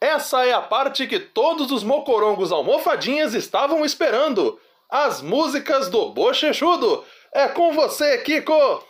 Essa é a parte que todos os mocorongos almofadinhas estavam esperando. As músicas do Bochechudo. É com você, Kiko!